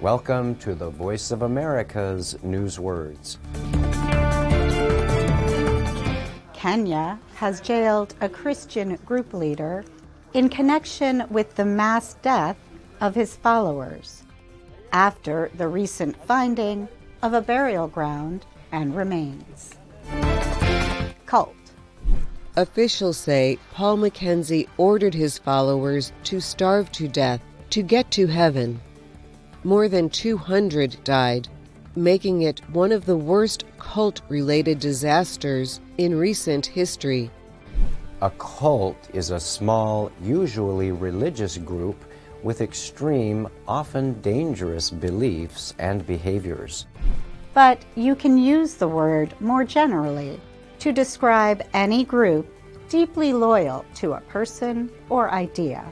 Welcome to the Voice of America's Newswords. Kenya has jailed a Christian group leader in connection with the mass death of his followers after the recent finding of a burial ground and remains. Cult. Officials say Paul Mackenzie ordered his followers to starve to death to get to heaven. More than 200 died, making it one of the worst cult related disasters in recent history. A cult is a small, usually religious group with extreme, often dangerous beliefs and behaviors. But you can use the word more generally to describe any group deeply loyal to a person or idea.